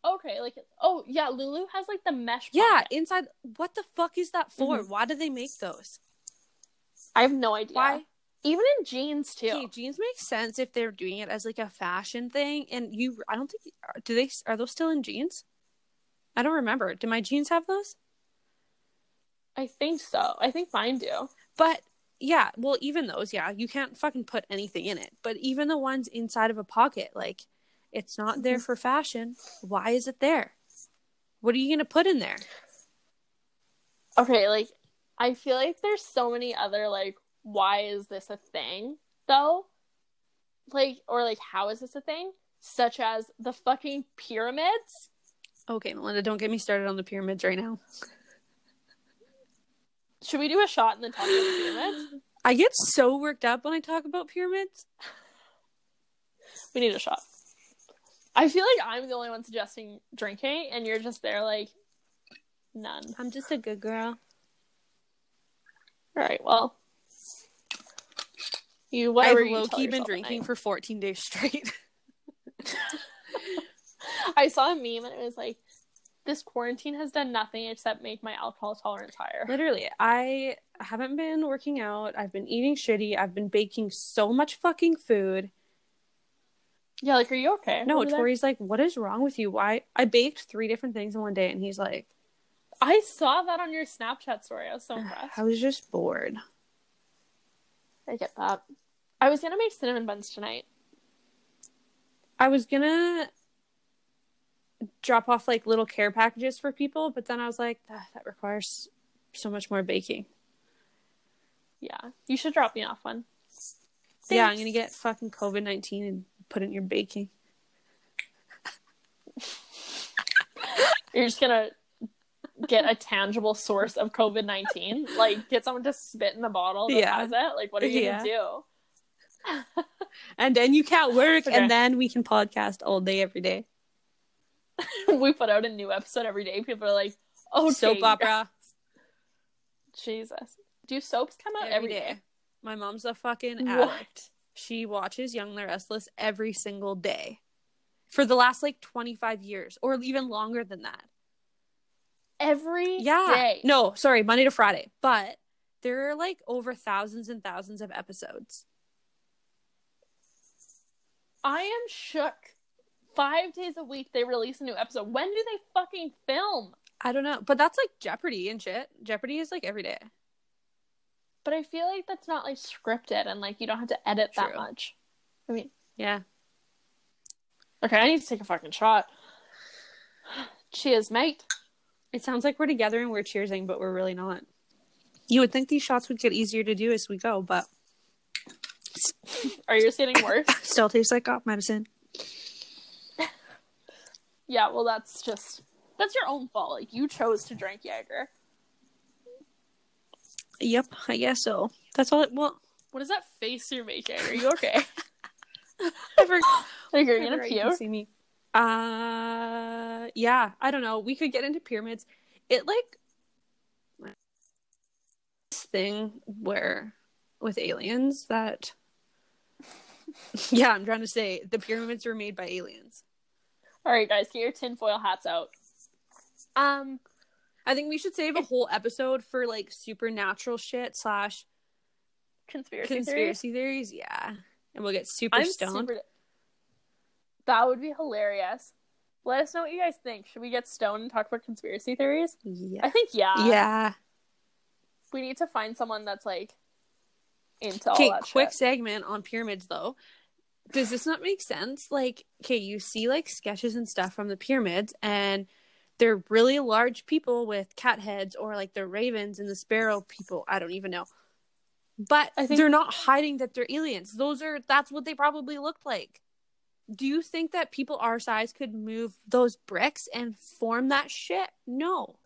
Okay, like oh yeah, Lulu has like the mesh. Yeah, pocket. inside. What the fuck is that for? Mhm. Why do they make those? I have no idea. Why? Even in jeans too. Okay, jeans make sense if they're doing it as like a fashion thing, and you. I don't think do they are those still in jeans? I don't remember. Do my jeans have those? I think so. I think mine do. But yeah, well, even those, yeah, you can't fucking put anything in it. But even the ones inside of a pocket, like it's not there for fashion. Why is it there? What are you gonna put in there? Okay, like I feel like there's so many other like why is this a thing though? Like or like how is this a thing? Such as the fucking pyramids. Okay, Melinda, don't get me started on the pyramids right now. Should we do a shot and then talk about the pyramids? I get so worked up when I talk about pyramids. We need a shot. I feel like I'm the only one suggesting drinking, and you're just there like none. I'm just a good girl. All right, well, you whatever I've low key been drinking for 14 days straight. I saw a meme and it was like, "This quarantine has done nothing except make my alcohol tolerance higher." Literally, I haven't been working out. I've been eating shitty. I've been baking so much fucking food. Yeah, like, are you okay? No, over? Tori's like, what is wrong with you? Why? I baked three different things in one day, and he's like, I saw that on your Snapchat story. I was so impressed. I was just bored. I get that. I was gonna make cinnamon buns tonight. I was gonna drop off like little care packages for people, but then I was like, "Ah, that requires so much more baking. Yeah, you should drop me off one. Yeah, I'm gonna get fucking COVID 19 and put in your baking. You're just gonna get a tangible source of COVID nineteen, like get someone to spit in the bottle that Yeah. has it. Like, what are you gonna do? And then you can't work, Okay. and then we can podcast all day, every day. we put out a new episode every day. People are like, "Oh, Soap opera Jesus, do soaps come out every day? My mom's a fucking addict. She watches Young and the Restless every single day for the last like 25 years or even longer than that. Every Yeah. day. No, sorry, Monday to Friday. But there are like over thousands and thousands of episodes. I am shook. Five days a week they release a new episode. When do they fucking film? I don't know. But that's like Jeopardy and shit. Jeopardy is like every day. But I feel like that's not like scripted and like you don't have to edit that much. I mean, Yeah. okay, I need to take a fucking shot. Cheers, mate. It sounds like we're together and we're cheersing, but we're really not. You would think these shots would get easier to do as we go, but Are yours getting worse? still tastes like cough medicine. yeah, well that's just that's your own fault. Like you chose to drink Jaeger. Yep, I guess so. That's all it well What is that face you're making? Are you okay? I forgot. like you're gonna you can puke? see me. Uh, yeah, I don't know. We could get into pyramids. It like this thing where with aliens that. yeah, I'm trying to say the pyramids were made by aliens. All right, guys, get your tinfoil hats out. Um, I think we should save a whole episode for like supernatural shit slash Conspiracy, theories. conspiracy theories. Yeah, and we'll get super I'm stoned. super. That would be hilarious. Let us know what you guys think. Should we get stoned and talk about conspiracy theories? Yeah, I think yeah. yeah. We need to find someone that's like into all Okay, that quick shit. segment on pyramids though. Does this not make sense? Like, okay, you see like sketches and stuff from the pyramids, and they're really large people with cat heads, or like they're ravens and the sparrow people. I don't even know. But I think- they're not hiding that they're aliens. Those are that's what they probably looked like. Do you think that people our size could move those bricks and form that shit? No.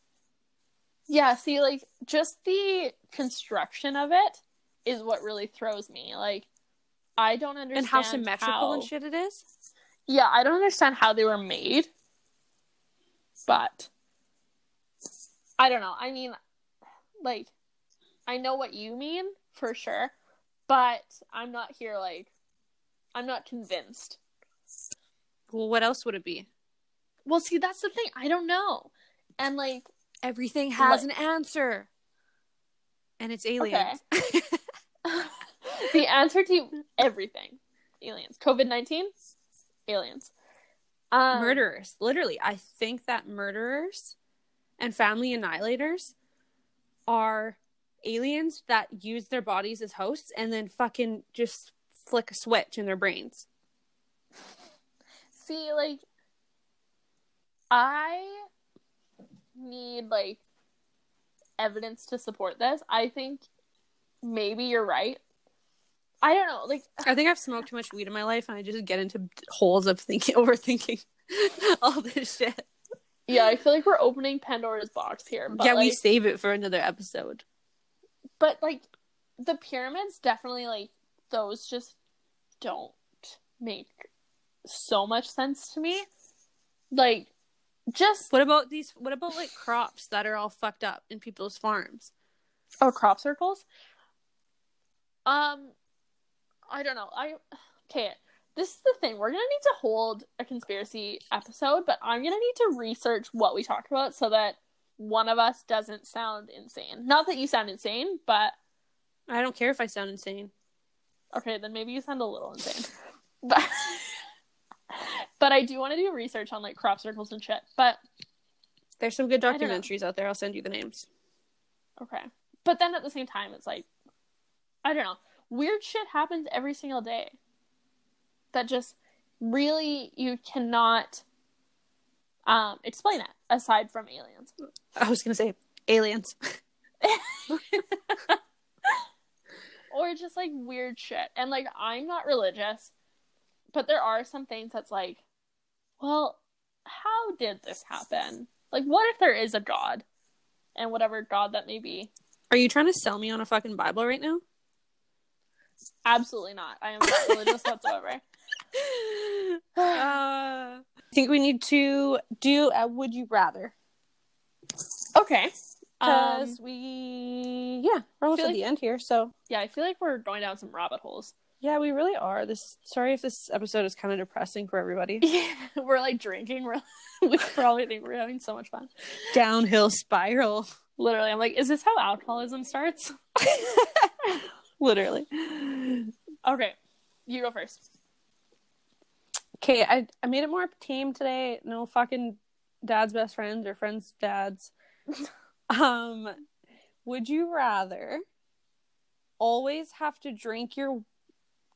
Yeah, see, like just the construction of it is what really throws me. Like, I don't understand And how symmetrical how- and shit it is. Yeah, I don't understand how they were made, but I don't know. I mean, like, I know what you mean for sure, but I'm not here. Like, I'm not convinced. Well, what else would it be? Well, see, that's the thing. I don't know, and like, Everything has Like- an answer. And it's aliens. Okay. the answer to everything, aliens. COVID nineteen, aliens. Um, murderers. Literally, I think that murderers and family annihilators are aliens that use their bodies as hosts and then fucking just flick a switch in their brains. See, like, I need like evidence to support this. I think maybe you're right. I don't know. Like, I think I've smoked too much weed in my life and I just get into holes of thinking overthinking all this shit. yeah, I feel like we're opening Pandora's box here. Yeah, like, we save it for another episode. but like the pyramids definitely like those just don't make so much sense to me. Like, just What about these what about like crops that are all fucked up in people's farms? Oh, crop circles. Um, I don't know. I okay. This is the thing. We're gonna need to hold a conspiracy episode, but I'm gonna need to research what we talked about so that one of us doesn't sound insane. Not that you sound insane, but I don't care if I sound insane. okay, then maybe you sound a little insane. But but I do want to do research on like crop circles and shit. But There's some good I don't know. documentaries out there. I'll send you the names. okay. But then at the same time, it's like I don't know. Weird shit happens every single day. That just really you cannot um explain it aside from aliens. I was gonna say aliens. or just like weird shit. And like I'm not religious, but there are some things that's like, well, how did this happen? Like what if there is a god? And whatever god that may be. Are you trying to sell me on a fucking Bible right now? Absolutely not. I am not religious whatsoever. uh, I think we need to do a would you rather Okay. Um, because we yeah we're almost at like- the end here. So yeah, I feel like we're going down some rabbit holes. yeah, we really are. This sorry if this episode is kind of depressing for everybody. Yeah, we're like drinking. We're we probably think we're having so much fun. Downhill spiral, Literally, I'm like, is this how alcoholism starts? literally. Okay, you go first. Okay, I I made it more tame today. No fucking dad's best friends or friends' dads. um, would you rather always have to drink your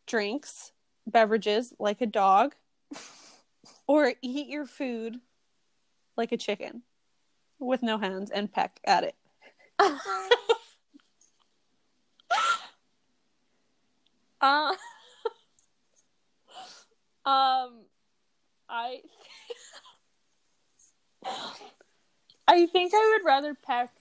drinks, beverages like a dog, or eat your food like a chicken with no hands and peck at it? Uh, um, I, I think I would rather peck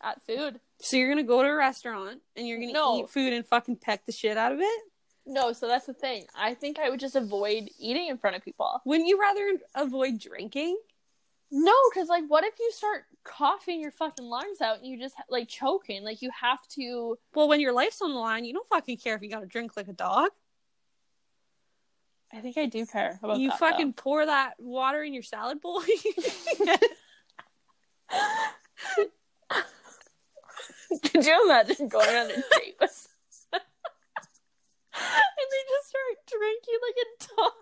at food. So you're gonna go to a restaurant and you're gonna No. eat food and fucking peck the shit out of it? No, so that's the thing. I think I would just avoid eating in front of people. Wouldn't you rather avoid drinking? No, because like, what if you start coughing your fucking lungs out and you just like choking? Like, you have to. Well, when your life's on the line, you don't fucking care if you gotta drink like a dog. I think I do care about you that, fucking pour that water in your salad bowl. Could you imagine going on a date with and they just start drinking like a dog?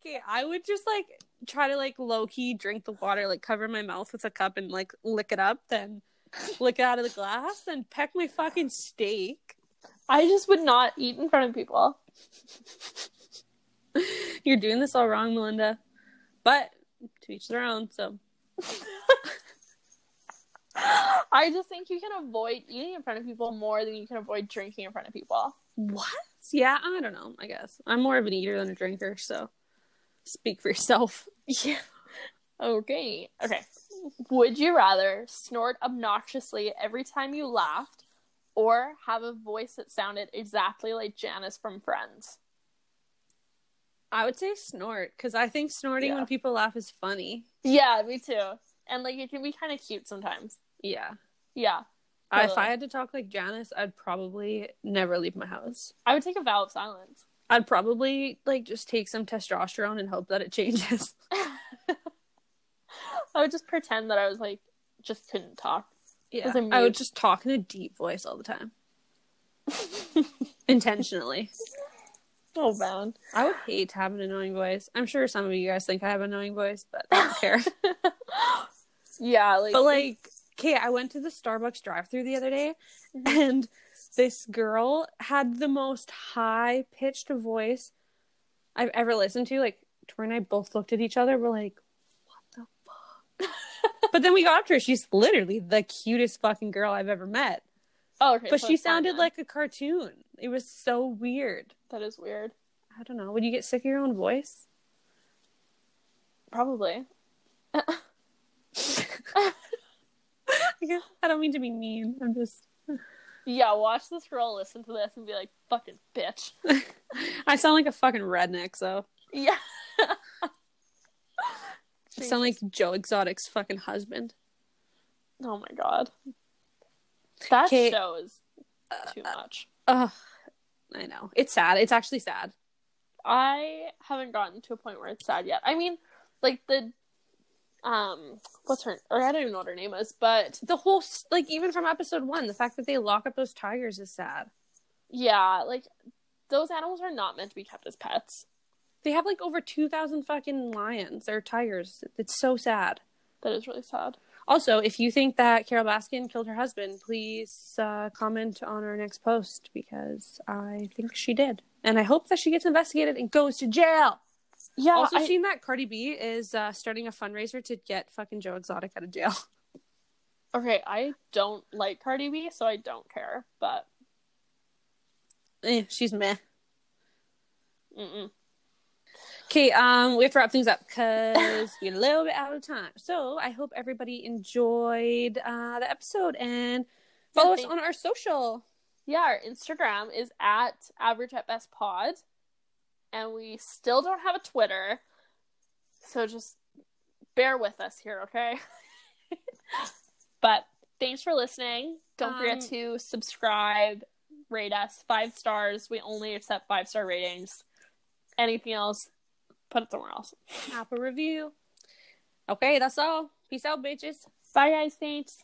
Okay, I would just like try to like low key drink the water, like cover my mouth with a cup and like lick it up, then lick it out of the glass, then peck my fucking steak. I just would not eat in front of people. You're doing this all wrong, Melinda. But to each their own, so I just think you can avoid eating in front of people more than you can avoid drinking in front of people. what? Yeah, I don't know, I guess. I'm more of an eater than a drinker, so speak for yourself. Yeah. Okay. Okay. Would you rather snort obnoxiously every time you laughed or have a voice that sounded exactly like Janice from Friends? I would say snort, because I think snorting Yeah. when people laugh is funny. Yeah, me too. And like it can be kind of cute sometimes. Yeah. Yeah. I- if I had to talk like Janice, I'd probably never leave my house. I would take a vow of silence. I'd probably like just take some testosterone and hope that it changes. I would just pretend that I was like just couldn't talk. Yeah. I would just talk in a deep voice all the time. Intentionally. Oh man. I would hate to have an annoying voice. I'm sure some of you guys think I have an annoying voice, but I don't care. yeah, like but like, okay, I went to the Starbucks drive-through the other day, mm-hmm. and this girl had the most high-pitched voice I've ever listened to. Like, Tori and I both looked at each other. We're like, "What the fuck?" but then we got up to her. She's literally the cutest fucking girl I've ever met. oh, okay, But so she fine sounded like a cartoon. It was so weird. that is weird. I don't know. Would you get sick of your own voice? Probably. I don't mean to be mean. I'm just. Yeah, watch this girl listen to this and be like, fucking bitch. I sound like a fucking redneck, so Yeah. I sound like Joe Exotic's fucking husband. Oh my god. That Okay. show is uh, too uh, much. Ugh, I know. It's sad. It's actually sad. I haven't gotten to a point where it's sad yet. I mean, like the um what's her or I don't even know what her name is, but The whole, like, even from episode one, the fact that they lock up those tigers is sad. yeah, like those animals are not meant to be kept as pets. They have like over 2,000 fucking lions or tigers. It's so sad. That is really sad. Also, if you think that Carole Baskin killed her husband, please uh, comment on our next post because I think she did. And I hope that she gets investigated and goes to jail. Yeah, also, I- seen that Cardi B is uh, starting a fundraiser to get fucking Joe Exotic out of jail. okay, I don't like Cardi B, so I don't care, but eh, she's meh. mm-mm. Okay, um, we have to wrap things up because we're a little bit out of time. So I hope everybody enjoyed uh, the episode and follow us on our social. Yeah, our Instagram is at average at best pod. And we still don't have a Twitter. So just bear with us here, okay? but thanks for listening. Don't forget Um, to subscribe, rate us five stars. We only accept five star ratings. Anything else, put it somewhere else. Apple review. Okay, that's all. Peace out, bitches. Bye, guys. Thanks.